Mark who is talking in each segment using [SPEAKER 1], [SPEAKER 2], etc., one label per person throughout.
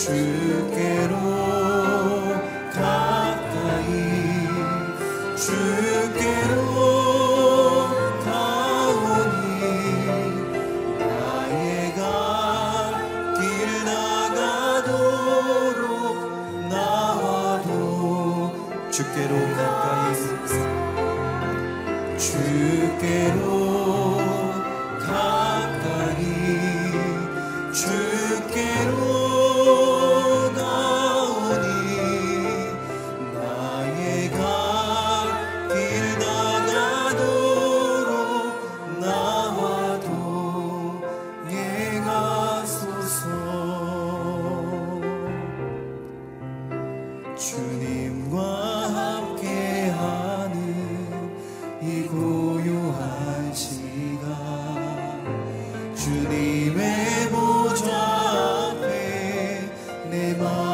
[SPEAKER 1] 是。Lord.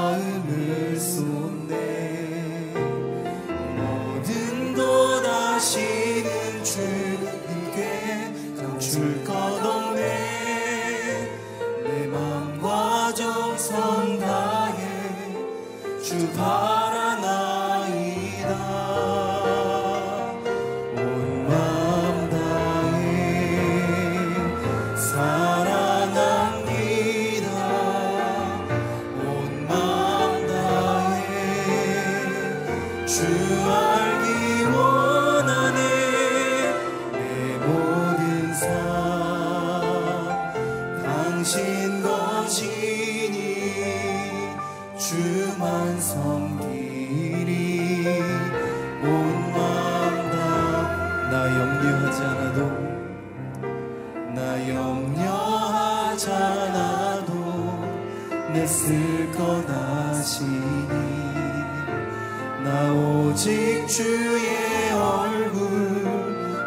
[SPEAKER 1] 주의 얼굴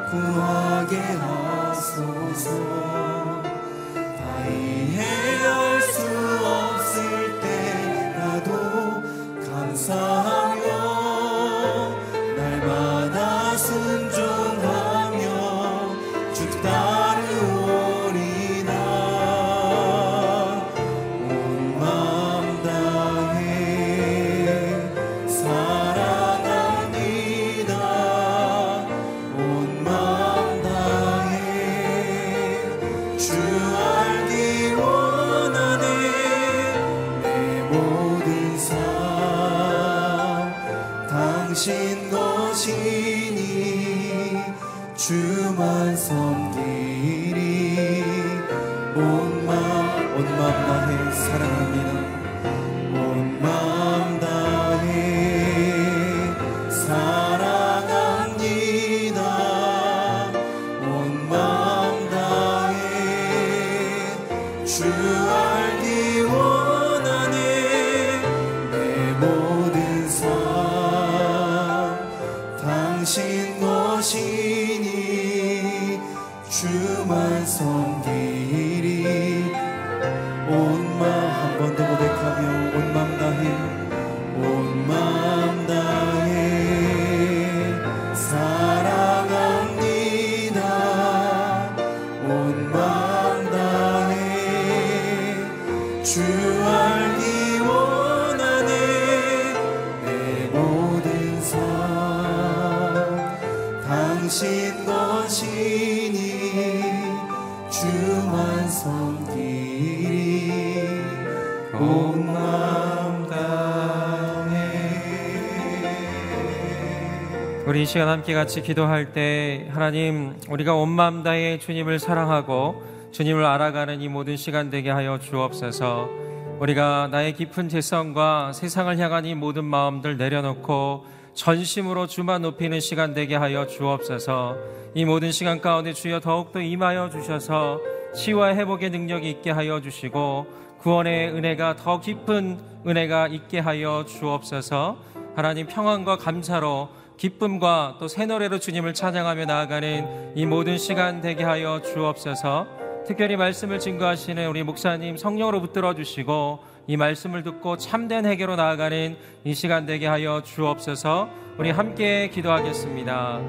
[SPEAKER 1] 구하게 하소서. 다
[SPEAKER 2] 시간 함께 같이 기도할 때 하나님 우리가 온 마음 다해 주님을 사랑하고 주님을 알아가는 이 모든 시간 되게 하여 주옵소서. 우리가 나의 깊은 재성과 세상을 향한 이 모든 마음들 내려놓고 전심으로 주만 높이는 시간 되게 하여 주옵소서. 이 모든 시간 가운데 주여 더욱더 임하여 주셔서 치유와 회복의 능력이 있게 하여 주시고 구원의 은혜가 더 깊은 은혜가 있게 하여 주옵소서. 하나님 평안과 감사로 기쁨과 또 새 노래로 주님을 찬양하며 나아가는 이 모든 시간 되게 하여 주옵소서. 특별히 말씀을 증거하시는 우리 목사님 성령으로 붙들어 주시고 이 말씀을 듣고 참된 해결로 나아가는 이 시간 되게 하여 주옵소서. 우리 함께 기도하겠습니다.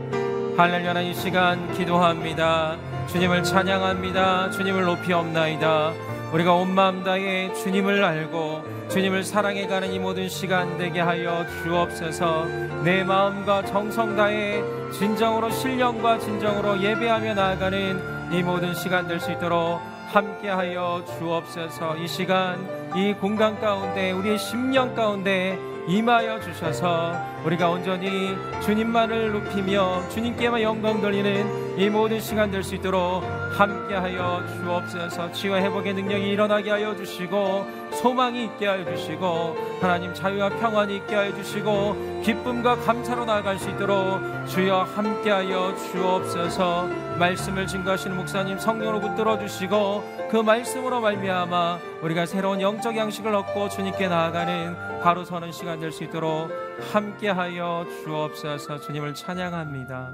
[SPEAKER 2] 할렐루야 이 시간 기도합니다. 주님을 찬양합니다. 주님을 높이 없나이다. 우리가 온 마음 다해 주님을 알고 주님을 사랑해 가는 이 모든 시간 되게 하여 주옵소서. 내 마음과 정성 다해 진정으로 신령과 진정으로 예배하며 나아가는 이 모든 시간 될 수 있도록 함께하여 주옵소서. 이 시간 이 공간 가운데 우리의 심령 가운데 임하여 주셔서 우리가 온전히 주님만을 높이며 주님께만 영광 돌리는 이 모든 시간 될 수 있도록 함께하여 주옵소서. 치유 회복의 능력이 일어나게 하여 주시고 소망이 있게 하여 주시고 하나님 자유와 평안이 있게 하여 주시고 기쁨과 감사로 나아갈 수 있도록 주여 함께하여 주옵소서. 말씀을 증거하시는 목사님 성령으로 붙들어 주시고 그 말씀으로 말미암아 우리가 새로운 영적 양식을 얻고 주님께 나아가는 바로 서는 시간 될 수 있도록 함께하여 주옵소서. 주님을 찬양합니다.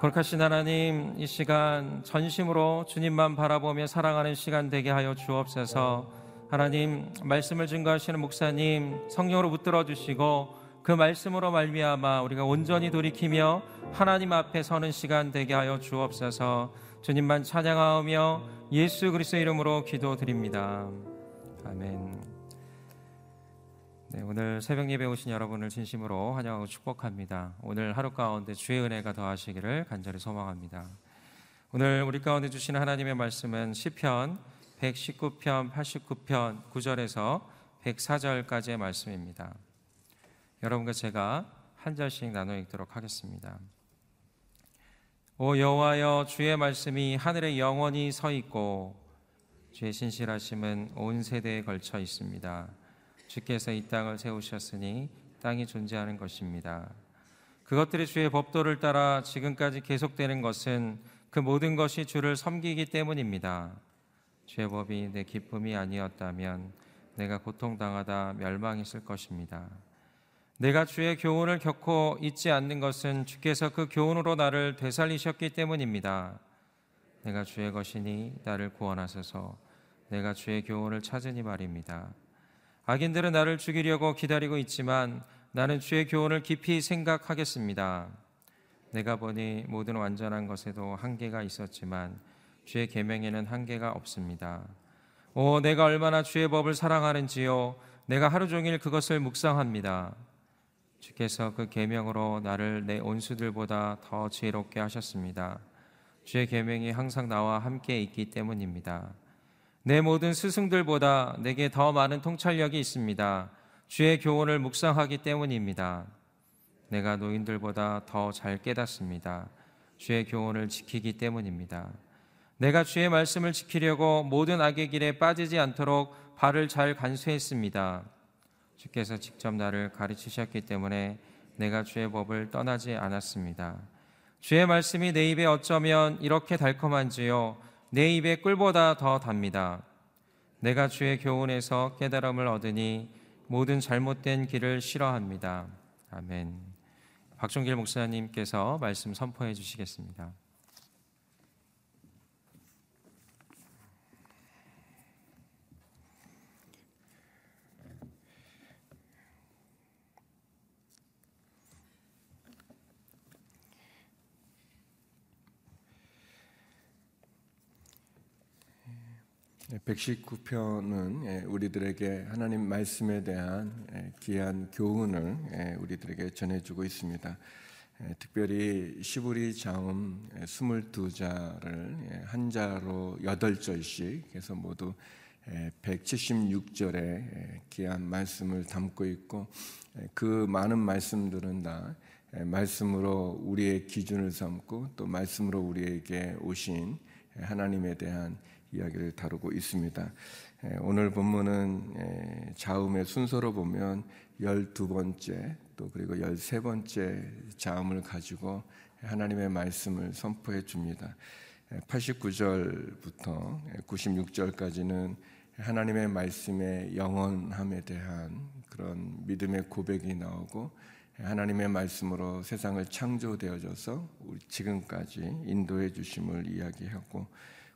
[SPEAKER 2] 거룩하신 하나님 이 시간 전심으로 주님만 바라보며 사랑하는 시간 되게 하여 주옵소서. 하나님 말씀을 증거하시는 목사님 성령으로 붙들어 주시고 그 말씀으로 말미암아 우리가 온전히 돌이키며 하나님 앞에 서는 시간 되게 하여 주옵소서. 주님만 찬양하며 예수 그리스도 이름으로 기도드립니다. 아멘 네, 오늘 새벽 예배 오신 여러분을 진심으로 환영하고 축복합니다. 오늘 하루 가운데 주의 은혜가 더하시기를 간절히 소망합니다. 오늘 우리 가운데 주시는 하나님의 말씀은 시편 119편 89편 9절에서 104절까지의 말씀입니다. 여러분과 제가 한 절씩 나눠 읽도록 하겠습니다. 오 여호와여 주의 말씀이 하늘에 영원히 서 있고 주의 신실하심은 온 세대에 걸쳐 있습니다. 주께서 이 땅을 세우셨으니 땅이 존재하는 것입니다. 그것들이 주의 법도를 따라 지금까지 계속되는 것은 그 모든 것이 주를 섬기기 때문입니다. 주의 법이 내 기쁨이 아니었다면 내가 고통당하다 멸망했을 것입니다. 내가 주의 교훈을 겪고 잊지 않는 것은 주께서 그 교훈으로 나를 되살리셨기 때문입니다. 내가 주의 것이니 나를 구원하소서. 내가 주의 교훈을 찾으니 말입니다. 악인들은 나를 죽이려고 기다리고 있지만 나는 주의 교훈을 깊이 생각하겠습니다. 내가 보니 모든 완전한 것에도 한계가 있었지만 주의 계명에는 한계가 없습니다. 오, 내가 얼마나 주의 법을 사랑하는지요. 내가 하루 종일 그것을 묵상합니다. 주께서 그 계명으로 나를 내 온수들보다 더 지혜롭게 하셨습니다. 주의 계명이 항상 나와 함께 있기 때문입니다. 내 모든 스승들보다 내게 더 많은 통찰력이 있습니다. 주의 교훈을 묵상하기 때문입니다. 내가 노인들보다 더 잘 깨닫습니다. 주의 교훈을 지키기 때문입니다. 내가 주의 말씀을 지키려고 모든 악의 길에 빠지지 않도록 발을 잘 간수했습니다. 주께서 직접 나를 가르치셨기 때문에 내가 주의 법을 떠나지 않았습니다. 주의 말씀이 내 입에 어쩌면 이렇게 달콤한지요. 내 입에 꿀보다 더 답니다. 내가 주의 교훈에서 깨달음을 얻으니 모든 잘못된 길을 싫어합니다. 아멘. 박종길 목사님께서 말씀 선포해 주시겠습니다.
[SPEAKER 3] 119편은 예, 우리들에게 하나님 말씀에 대한 예, 귀한 교훈을 예, 우리들에게 전해주고 있습니다. 특별히 시부리 자음 22자를 한 자로 8절씩 해서 모두 176절의 귀한 말씀을 담고 있고 그 많은 말씀들은 다 말씀으로 우리의 기준을 삼고 또 말씀으로 우리에게 오신 하나님에 대한 이야기를 다루고 있습니다. 오늘 본문은 자음의 순서로 보면 12번째 또 그리고 13번째 자음을 가지고 하나님의 말씀을 선포해 줍니다. 89절부터 96절까지는 하나님의 말씀의 영원함에 대한 그런 믿음의 고백이 나오고 하나님의 말씀으로 세상을 창조되어져서 지금까지 인도해 주심을 이야기하고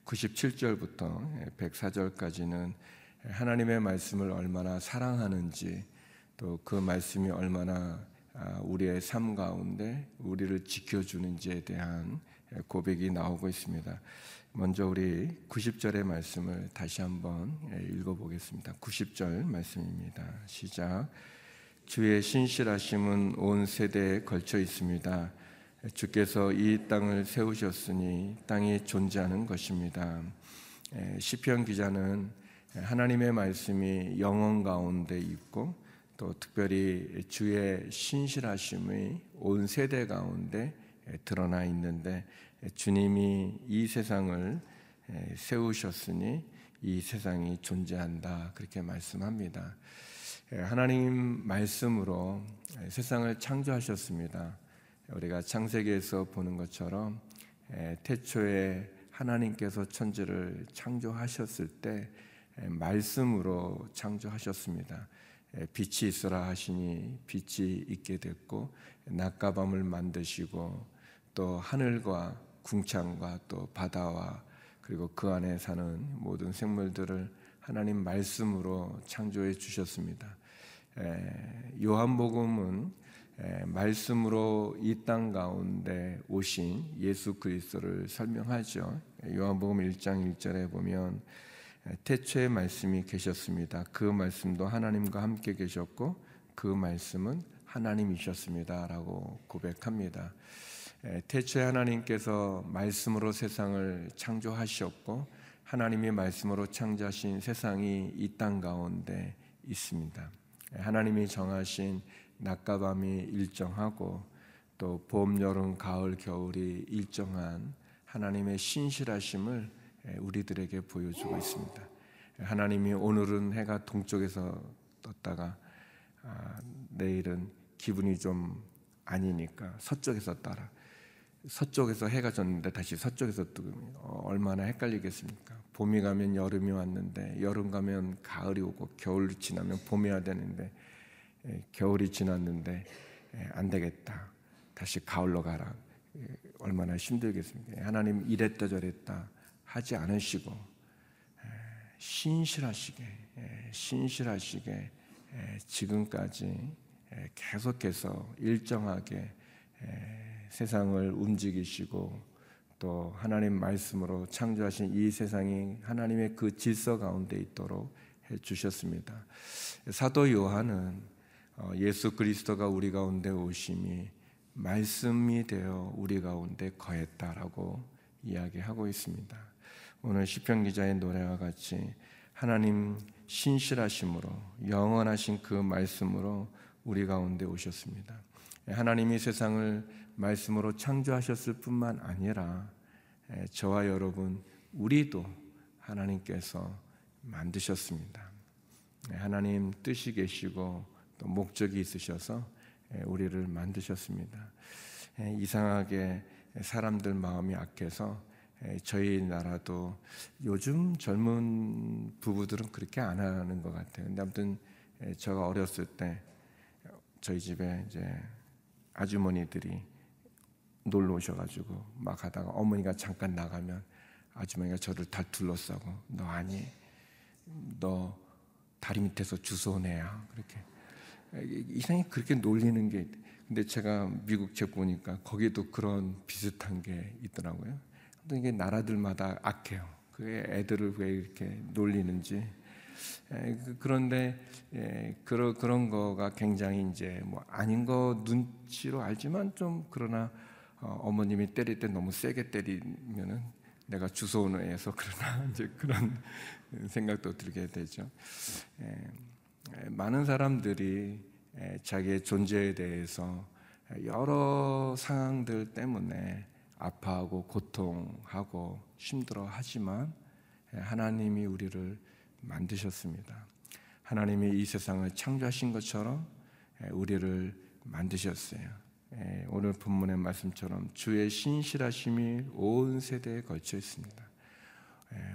[SPEAKER 3] 97절부터 104절까지는 하나님의 말씀을 얼마나 사랑하는지 또 그 말씀이 얼마나 아, 우리의 삶 가운데 우리를 지켜주는지에 대한 고백이 나오고 있습니다. 먼저 우리 90절의 말씀을 다시 한번 읽어보겠습니다. 90절 말씀입니다. 시작. 주의 신실하심은 온 세대에 걸쳐 있습니다. 주께서 이 땅을 세우셨으니 땅이 존재하는 것입니다. 시편 기자는 하나님의 말씀이 영원 가운데 있고 또 특별히 주의 신실하심이 온 세대 가운데 드러나 있는데 주님이 이 세상을 세우셨으니 이 세상이 존재한다 그렇게 말씀합니다. 하나님 말씀으로 세상을 창조하셨습니다. 우리가 창세기에서 보는 것처럼 태초에 하나님께서 천지를 창조하셨을 때 말씀으로 창조하셨습니다. 빛이 있어라 하시니 빛이 있게 됐고 낮과 밤을 만드시고 또 하늘과 궁창과 또 바다와 그리고 그 안에 사는 모든 생물들을 하나님 말씀으로 창조해 주셨습니다. 요한복음은 말씀으로 이 땅 가운데 오신 예수 그리스도를 설명하죠. 요한복음 1장 1절에 보면 태초에 말씀이 계셨습니다. 그 말씀도 하나님과 함께 계셨고 그 말씀은 하나님이셨습니다라고 고백합니다. 태초에 하나님께서 말씀으로 세상을 창조하셨고 하나님의 말씀으로 창조하신 세상이 이 땅 가운데 있습니다. 하나님이 정하신 낮과 밤이 일정하고 또 봄, 여름, 가을, 겨울이 일정한 하나님의 신실하심을 우리들에게 보여주고 있습니다. 하나님이 오늘은 해가 동쪽에서 떴다가 아, 내일은 기분이 좀 아니니까 서쪽에서 따라 서쪽에서 해가 졌는데 다시 서쪽에서 뜨면 얼마나 헷갈리겠습니까? 봄이 가면 여름이 왔는데 여름 가면 가을이 오고 겨울이 지나면 봄이 와야 되는데 예, 겨울이 지났는데 예, 안 되겠다. 다시 가을로 가라. 예, 얼마나 힘들겠습니까? 하나님 이랬다 저랬다 하지 않으시고 신실하시게 신실하시게 지금까지 계속해서 일정하게 세상을 움직이시고 또 하나님 말씀으로 창조하신 이 세상이 하나님의 그 질서 가운데 있도록 해 주셨습니다. 사도 요한은 어, 예수 그리스도가 우리 가운데 오심이 말씀이 되어 우리 가운데 거했다라고 이야기하고 있습니다. 오늘 시편 기자의 노래와 같이 하나님 신실하심으로 영원하신 그 말씀으로 우리 가운데 오셨습니다. 하나님이 세상을 말씀으로 창조하셨을 뿐만 아니라 저와 여러분 우리도 하나님께서 만드셨습니다. 예, 하나님 뜻이 계시고 또 목적이 있으셔서 예, 우리를 만드셨습니다. 예, 이상하게 사람들 마음이 악해서 저희 나라도 요즘 젊은 부부들은 그렇게 안 하는 것 같아요. 근데 아무튼 제가 어렸을 때 저희 집에 이제 아주머니들이 놀러 오셔가지고 막 하다가 어머니가 잠깐 나가면 아주머니가 저를 다 둘러싸고 너 아니 너 다리 밑에서 주워온 애야 그렇게 이상히 그렇게 놀리는 게 근데 제가 미국 책 보니까 거기도 그런 비슷한 게 있더라고요. 이게 나라들마다 악해요. 그 애들을 왜 이렇게 놀리는지. 그, 그런데 그런 그런 거가 굉장히 이제 뭐 아닌 거 눈치로 알지만 좀 그러나 어, 어머님이 때릴 때 너무 세게 때리면은 내가 주소오는 애에서 그러나 이제 그런 생각도 들게 되죠. 많은 사람들이 자기의 존재에 대해서 여러 상황들 때문에 아파하고 고통하고 힘들어 하지만 하나님이 우리를 만드셨습니다. 하나님이 이 세상을 창조하신 것처럼 우리를 만드셨어요. 오늘 본문의 말씀처럼 주의 신실하심이 온 세대에 걸쳐 있습니다.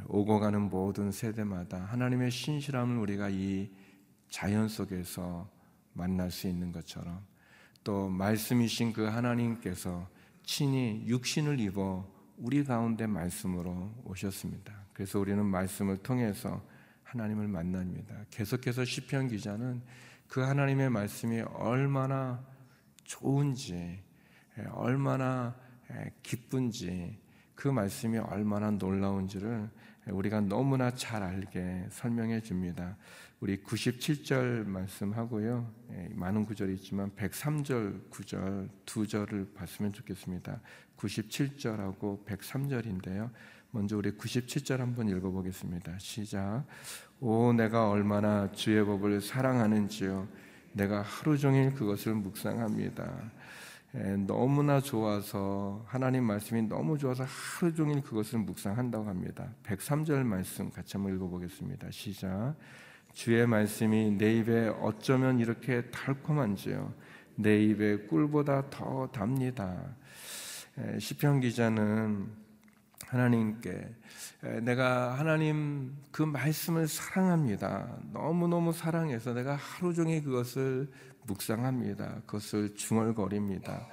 [SPEAKER 3] 오고 가는 모든 세대마다 하나님의 신실함을 우리가 이 자연 속에서 만날 수 있는 것처럼 또 말씀이신 그 하나님께서 친히 육신을 입어 우리 가운데 말씀으로 오셨습니다. 그래서 우리는 말씀을 통해서 하나님을 만납니다. 계속해서 시편 기자는 그 하나님의 말씀이 얼마나 좋은지, 얼마나 기쁜지, 그 말씀이 얼마나 놀라운지를 우리가 너무나 잘 알게 설명해 줍니다. 우리 97절 말씀하고요. 예, 많은 구절이 있지만 103절 구절 두 절을 봤으면 좋겠습니다. 97절하고 103절인데요. 먼저 우리 97절 한번 읽어보겠습니다. 시작. 오 내가 얼마나 주의 법을 사랑하는지요. 내가 하루 종일 그것을 묵상합니다. 예, 너무나 좋아서 하나님 말씀이 너무 좋아서 하루 종일 그것을 묵상한다고 합니다. 103절 말씀 같이 한번 읽어보겠습니다. 시작. 주의 말씀이 내 입에 어쩌면 이렇게 달콤한지요. 내 입에 꿀보다 더 답니다. 시편 기자는 하나님께 내가 하나님 그 말씀을 사랑합니다. 너무너무 사랑해서 내가 하루 종일 그것을 묵상합니다. 그것을 중얼거립니다.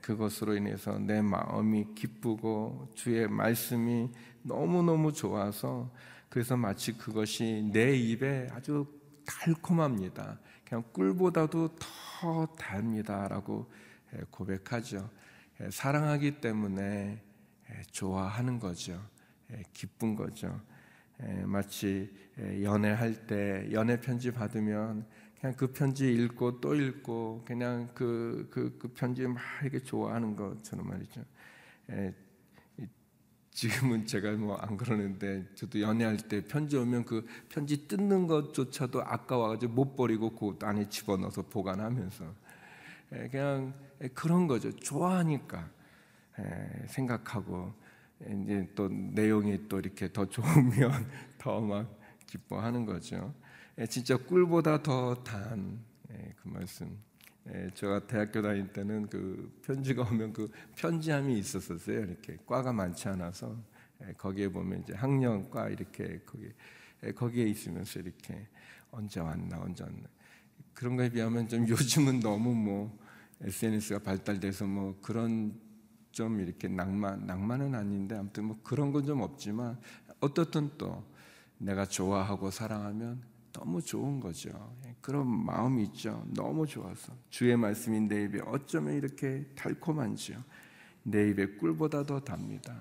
[SPEAKER 3] 그것으로 인해서 내 마음이 기쁘고 주의 말씀이 너무너무 좋아서 그래서 마치 그것이 내 입에 아주 달콤합니다. 그냥 꿀보다도 더 달미다라고 고백하죠. 사랑하기 때문에 좋아하는 거죠. 기쁜 거죠. 마치 연애할 때 연애 편지 받으면 그냥 그 편지 읽고 또 읽고 그냥 그, 그, 그 편지 막 이렇게 좋아하는 것처럼 말이죠. 지금은 제가 뭐 안 그러는데 저도 연애할 때 편지 오면 그 편지 뜯는 것조차도 아까워가지고 못 버리고 그 안에 집어넣어서 보관하면서 예, 그냥 그런 거죠. 좋아하니까 예, 생각하고 이제 또 내용이 또 이렇게 더 좋으면 더 막 기뻐하는 거죠. 예, 진짜 꿀보다 더 단 그 말씀. 예, 제가 대학교 다닐 때는 그 편지가 오면 그 편지함이 있었었어요. 이렇게 과가 많지 않아서 예, 거기에 보면 이제 학년과 이렇게 거기 예, 거기에 있으면서 이렇게 언제 왔나 언제 왔나 그런 거에 비하면 좀 요즘은 너무 뭐 SNS가 발달돼서 뭐 그런 좀 이렇게 낭만 낭만은 아닌데 아무튼 뭐 그런 건 좀 없지만 어떻든 또 내가 좋아하고 사랑하면 너무 좋은 거죠. 예, 그런 마음이 있죠. 너무 좋아서 주의 말씀이 내 입에 어쩌면 이렇게 달콤한지요. 내 입에 꿀보다 더 답니다.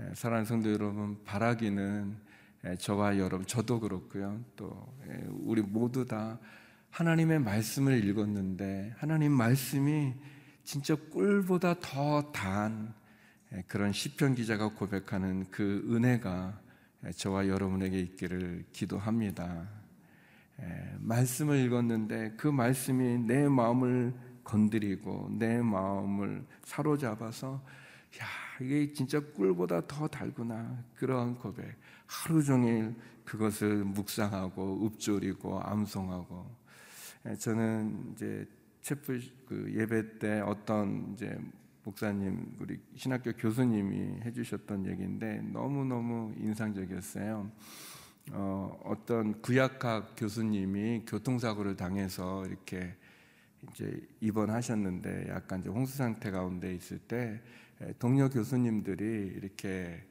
[SPEAKER 3] 예, 사랑하는 성도 여러분, 바라기는 예, 저와 여러분, 저도 그렇고요. 또 우리 모두 다 하나님의 말씀을 읽었는데 하나님 말씀이 진짜 꿀보다 더 단 그런 시편 기자가 고백하는 그 은혜가 저와 여러분에게 있기를 기도합니다. 말씀을 읽었는데 그 말씀이 내 마음을 건드리고 내 마음을 사로잡아서 야 이게 진짜 꿀보다 더 달구나. 그러한 고백. 하루 종일 그것을 묵상하고 읊조리고 암송하고. 예, 저는 이제 채플 그 예배 때 어떤 이제 목사님 우리 신학교 교수님이 해주셨던 얘기인데 너무 너무 인상적이었어요. 어, 어떤 구약학 교수님이 교통사고를 당해서 이렇게 이제 입원하셨는데 약간 이제 홍수 상태 가운데 있을 때 동료 교수님들이 이렇게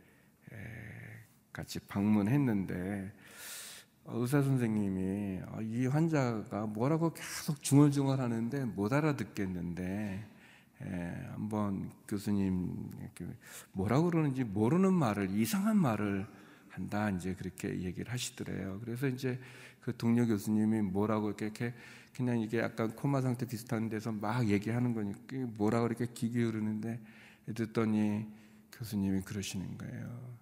[SPEAKER 3] 같이 방문했는데 의사 선생님이 어, 이 환자가 뭐라고 계속 중얼중얼하는데 못 알아듣겠는데 한번 교수님 뭐라고 그러는지 모르는 말을 이상한 말을 한다 이제 그렇게 얘기를 하시더래요. 그래서 이제 그 동료 교수님이 뭐라고 이렇게 그냥 이게 약간 코마 상태 비슷한 데서 막 얘기하는 거니까 뭐라고 이렇게 귀 기울이는데 듣더니 교수님이 그러시는 거예요.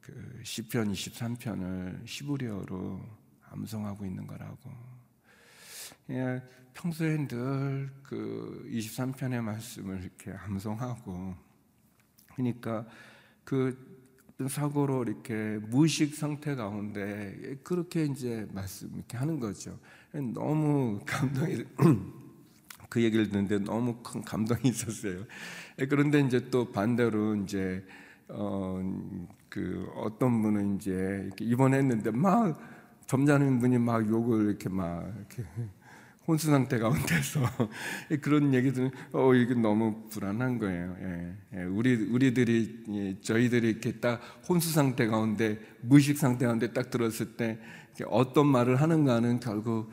[SPEAKER 3] 그 시편 23편을 히브리어로 암송하고 있는 거라고. 그냥 평소에 늘그 23편의 말씀을 이렇게 암송하고 그러니까 그 사고로 이렇게 무의식 상태 가운데 그렇게 이제 말씀 이렇게 하는 거죠. 너무 감동이 그 얘기를 듣는데 너무 큰 감동이 있었어요. 그런데 이제 또 반대로 이제 어그 어떤 분은 이제 이렇게 입원했는데 막 점잖은 분이 막 욕을 이렇게 막 이렇게 혼수 상태 가운데서 그런 얘기들은 어 이게 너무 불안한 거예요. 예, 예, 우리 우리들이 예, 저희들이 이렇게 딱 혼수 상태 가운데 무의식 상태 가운데 딱 들었을 때 어떤 말을 하는가는 결국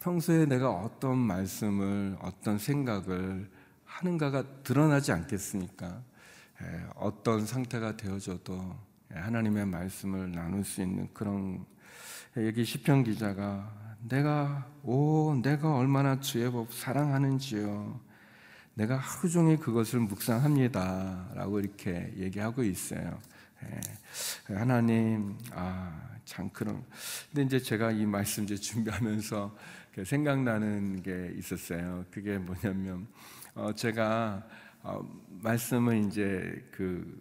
[SPEAKER 3] 평소에 내가 어떤 말씀을 어떤 생각을 하는가가 드러나지 않겠습니까? 예, 어떤 상태가 되어져도 예, 하나님의 말씀을 나눌 수 있는 그런 여기 시편 기자가 내가 오 내가 얼마나 주의 법 사랑하는지요. 내가 하루 종일 그것을 묵상합니다라고 이렇게 얘기하고 있어요. 예. 하나님 아참 그런 근데 이제 제가 이 말씀 이제 준비하면서 생각나는 게 있었어요. 그게 뭐냐면 어 제가 어 말씀을 이제 그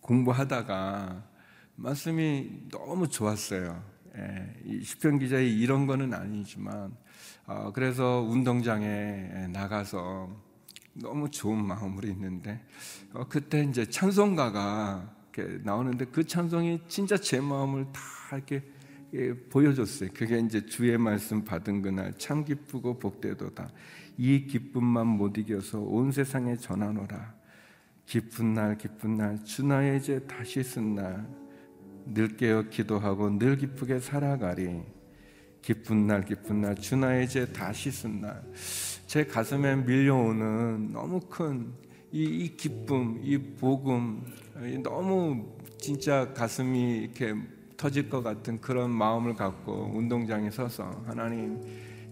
[SPEAKER 3] 공부하다가 말씀이 너무 좋았어요. 예, 시편 기자의 이런 거는 아니지만 어, 그래서 운동장에 나가서 너무 좋은 마음으로 있는데 어, 그때 이제 찬송가가 나오는데 그 찬송이 진짜 제 마음을 다 이렇게 예, 보여줬어요. 그게 이제 주의 말씀 받은 그날 참 기쁘고 복되도다. 이 기쁨만 못 이겨서 온 세상에 전하노라. 기쁜 날 기쁜 날 주 나의 이제 다시 쓴 날 늘 깨어 기도하고 늘 기쁘게 살아가리. 기쁜 날 기쁜 날 주 나의 제 다시 쓴 날. 제 가슴에 밀려오는 너무 큰 이 이 기쁨, 이 복음, 너무 진짜 가슴이 이렇게 터질 것 같은 그런 마음을 갖고 운동장에 서서 하나님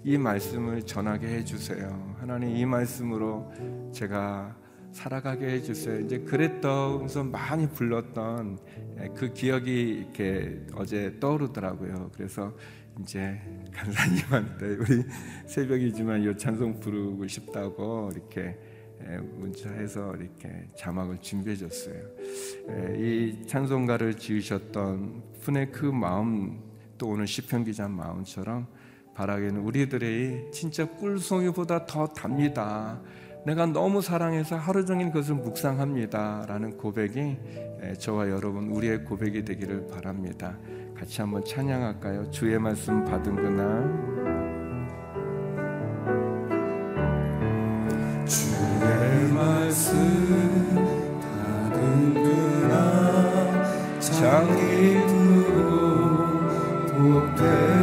[SPEAKER 3] 이 말씀을 전하게 해주세요. 하나님 이 말씀으로 제가 살아가게 해주세요. 이제 그랬던 많이 불렀던 예, 그 기억이 이렇게 어제 떠오르더라고요. 그래서 이제 간사님한테 우리 새벽이지만 이 찬송 부르고 싶다고 이렇게 예, 문자해서 이렇게 자막을 준비해 줬어요. 예, 이 찬송가를 지으셨던 분의 그 마음 또 오늘 시편 기자 마음처럼 바라기는 우리들의 진짜 꿀송이보다 더 답니다. 내가 너무 사랑해서 하루 종일 그것을 묵상합니다. 라는 고백이 저와 여러분 우리의 고백이 되기를 바랍니다. 같이 한번 찬양할까요? 주의 말씀 받은 그날
[SPEAKER 1] 주의 말씀 받은 그날 참 기쁘고 복되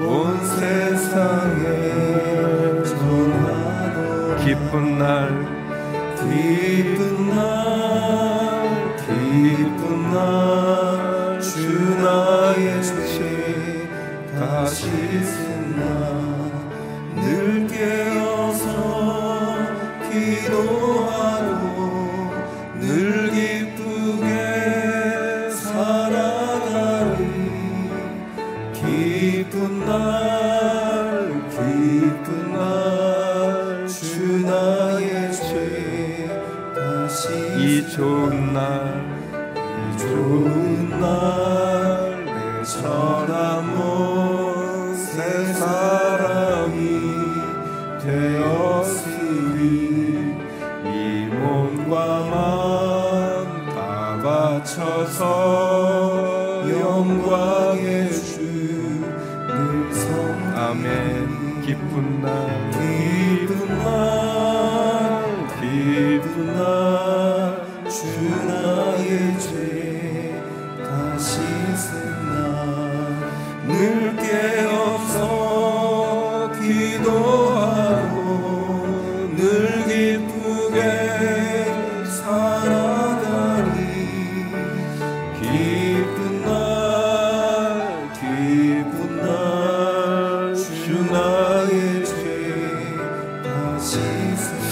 [SPEAKER 1] 온 세상에 전하노
[SPEAKER 3] 기쁜 날
[SPEAKER 1] 기쁜 날 기쁜 날 주 나의 죄 다시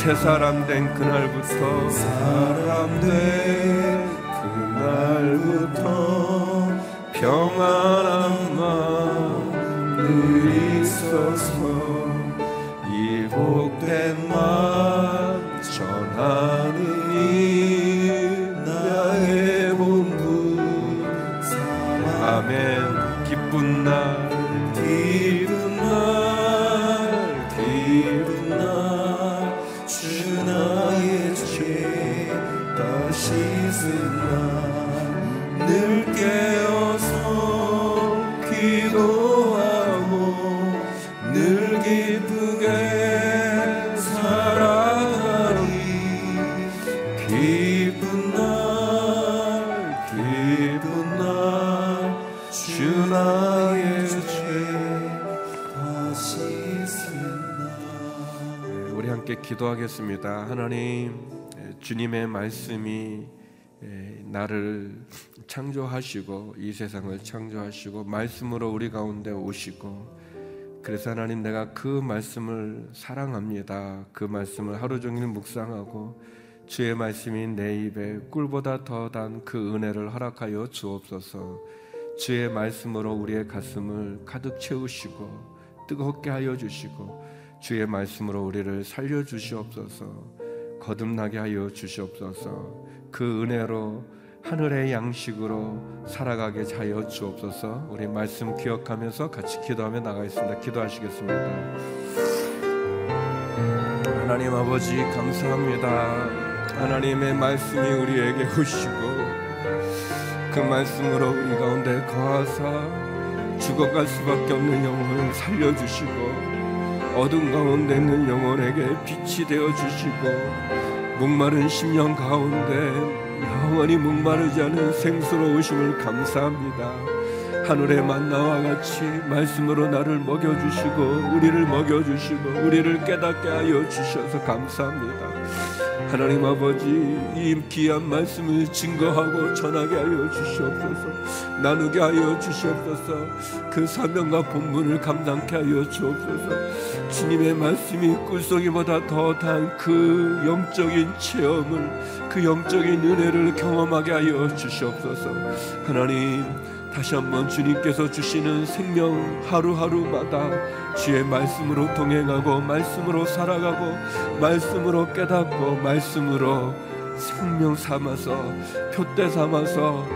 [SPEAKER 1] 새 사람
[SPEAKER 3] 된 그날부터
[SPEAKER 1] 사람 된 그날부터 평안한 마음 늘 있어서
[SPEAKER 3] 기도하겠습니다. 하나님, 에, 주님의 말씀이 에, 나를 창조하시고 이 세상을 창조하시고 말씀으로 우리 가운데 오시고 그래서 하나님 내가 그 말씀을 사랑합니다. 그 말씀을 하루 종일 묵상하고 주의 말씀이 내 입에 꿀보다 더 단 그 은혜를 허락하여 주옵소서. 주의 말씀으로 우리의 가슴을 가득 채우시고 뜨겁게 하여 주시고 주의 말씀으로 우리를 살려 주시옵소서. 거듭나게 하여 주시옵소서. 그 은혜로 하늘의 양식으로 살아가게 하여 주옵소서. 우리 말씀 기억하면서 같이 기도하며 나가겠습니다. 기도하시겠습니다. 하나님 아버지 감사합니다. 하나님의 말씀이 우리에게 오시고 그 말씀으로 우리 가운데 거하사 죽어갈 수밖에 없는 영혼을 살려주시고 어둠 가운데 있는 영혼에게 빛이 되어 주시고 목마른 심령 가운데 영원히 목마르지 않은 생수로우심을 감사합니다. 하늘의 만나와 같이 말씀으로 나를 먹여주시고 우리를 먹여주시고 우리를 깨닫게 하여 주셔서 감사합니다. 하나님 아버지 이 귀한 말씀을 증거하고 전하게 하여 주시옵소서. 나누게 하여 주시옵소서. 그 사명과 본분을 감당케 하여 주옵소서. 주님의 말씀이 꿀송이보다 더 단 그 영적인 체험을 그 영적인 은혜를 경험하게 하여 주시옵소서. 하나님 다시 한번 주님께서 주시는 생명 하루하루마다 주의 말씀으로 동행하고 말씀으로 살아가고 말씀으로 깨닫고 말씀으로 생명 삼아서 표대 삼아서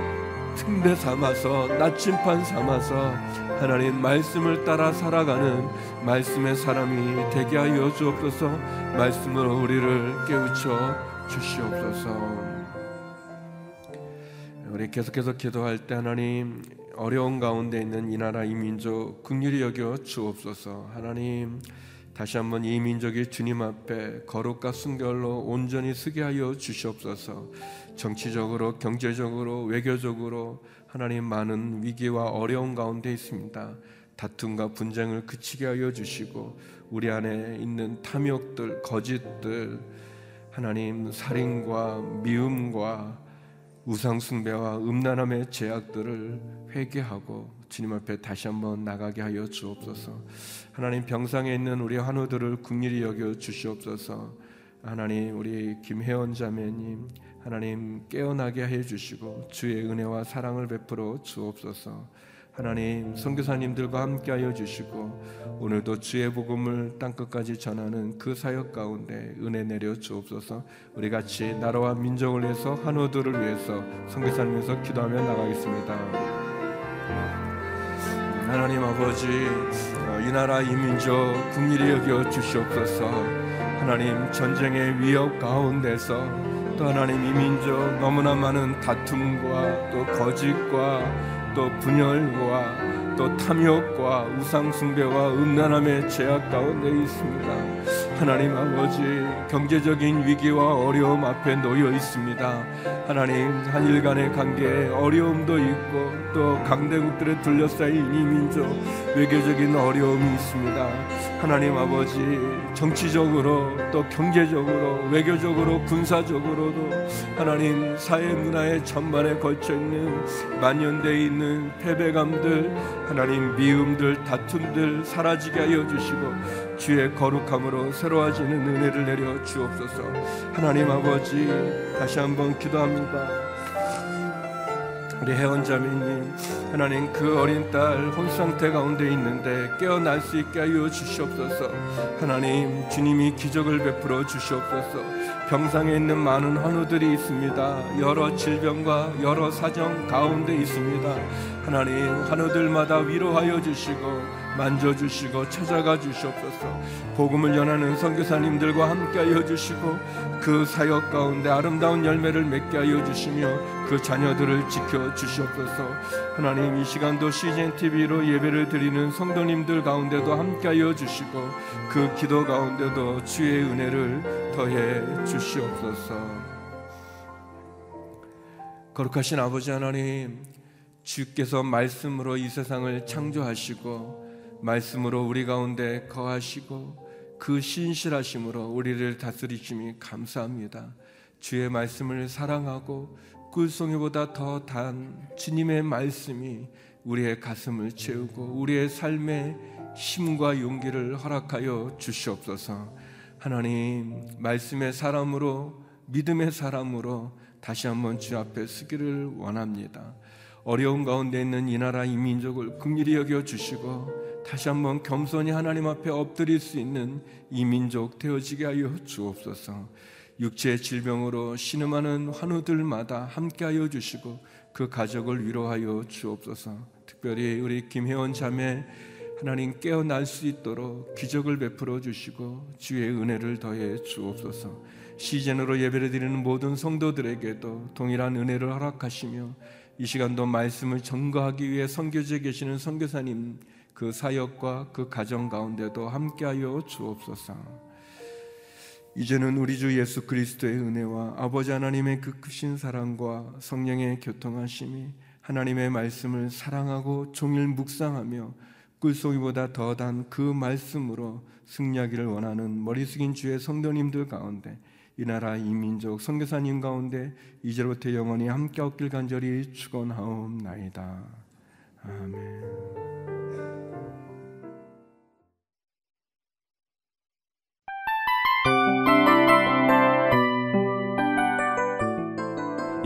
[SPEAKER 3] 등대 삼아서 나침판 삼아서 하나님 말씀을 따라 살아가는 말씀의 사람이 되게 하여 주옵소서. 말씀으로 우리를 깨우쳐 주시옵소서 우리 계속해서 기도할 때 하나님 어려운 가운데 있는 이 나라 이 민족 긍휼히 여겨 주옵소서. 하나님 다시 한번 이 민족이 주님 앞에 거룩과 순결로 온전히 서게 하여 주시옵소서. 정치적으로 경제적으로 외교적으로 하나님 많은 위기와 어려운 가운데 있습니다. 다툼과 분쟁을 그치게 하여 주시고 우리 안에 있는 탐욕들 거짓들 하나님 살인과 미움과 우상 숭배와 음란함의 제약들을 회개하고 주님 앞에 다시 한번 나가게 하여 주옵소서. 하나님 병상에 있는 우리 환우들을 긍휼히 여겨 주시옵소서. 하나님 우리 김혜원 자매님 하나님 깨어나게 해 주시고 주의 은혜와 사랑을 베풀어 주옵소서. 하나님 선교사님들과 함께하여 주시고 오늘도 주의 복음을 땅 끝까지 전하는 그 사역 가운데 은혜 내려 주옵소서. 우리 같이 나라와 민족을 위해서 한우들을 위해서 선교사님에서 기도하며 나가겠습니다. 하나님 아버지 어, 이 나라 이 민족 국리이 여겨 주시옵소서. 하나님 전쟁의 위협 가운데서 또 하나님 이 민족 너무나 많은 다툼과 또 거짓과 또 분열과 또 탐욕과 우상 숭배와 음란함의 죄악 가운데 있습니다. 하나님 아버지 경제적인 위기와 어려움 앞에 놓여 있습니다. 하나님 한일 간의 관계에 어려움도 있고 또 강대국들에 둘러싸인 이 민족 외교적인 어려움이 있습니다. 하나님 아버지 정치적으로 또 경제적으로 외교적으로 군사적으로도 하나님 사회 문화의 전반에 걸쳐 있는 만연돼 있는 패배감들 하나님 미움들 다툼들 사라지게 하여 주시고 주의 거룩함으로 새로워지는 은혜를 내려 주옵소서. 하나님 아버지 다시 한번 기도합니다. 우리 혜원 자매님 하나님 그 어린 딸 혼상태 가운데 있는데 깨어날 수 있게 하여 주시옵소서. 하나님 주님이 기적을 베풀어 주시옵소서. 병상에 있는 많은 환우들이 있습니다. 여러 질병과 여러 사정 가운데 있습니다. 하나님 환우들마다 위로하여 주시고 만져주시고 찾아가 주시옵소서. 복음을 전하는 선교사님들과 함께하여 주시고 그 사역 가운데 아름다운 열매를 맺게 하여 주시며 그 자녀들을 지켜 주시옵소서. 하나님 이 시간도 CGN TV로 예배를 드리는 성도님들 가운데도 함께하여 주시고 그 기도 가운데도 주의 은혜를 더해 주시옵소서. 거룩하신 아버지 하나님 주께서 말씀으로 이 세상을 창조하시고 말씀으로 우리 가운데 거하시고 그 신실하심으로 우리를 다스리심이 감사합니다. 주의 말씀을 사랑하고 꿀송이보다 더 단 주님의 말씀이 우리의 가슴을 채우고 우리의 삶에 힘과 용기를 허락하여 주시옵소서. 하나님 말씀의 사람으로 믿음의 사람으로 다시 한번 주 앞에 서기를 원합니다. 어려운 가운데 있는 이 나라 이 민족을 긍휼히 여겨 주시고 다시 한번 겸손히 하나님 앞에 엎드릴 수 있는 이 민족 되어지게 하여 주옵소서. 육체의 질병으로 신음하는 환우들마다 함께하여 주시고 그 가족을 위로하여 주옵소서. 특별히 우리 김혜원 자매 하나님 깨어날 수 있도록 기적을 베풀어 주시고 주의 은혜를 더해 주옵소서. 시즌으로 예배를 드리는 모든 성도들에게도 동일한 은혜를 허락하시며 이 시간도 말씀을 전거하기 위해 선교지에 계시는 선교사님 그 사역과 그 가정 가운데도 함께하여 주옵소서. 이제는 우리 주 예수 그리스도의 은혜와 아버지 하나님의 그 크신 사랑과 성령의 교통하심이 하나님의 말씀을 사랑하고 종일 묵상하며 꿀송이보다 더 단 그 말씀으로 승리하기를 원하는 머리 숙인 주의 성도님들 가운데 이 나라 이민족 선교사님 가운데 이제부터 영원히 함께 얻길 간절히 축원하옵나이다. 아멘.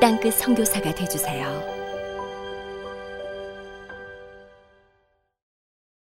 [SPEAKER 4] 땅끝 성교사가 되주세요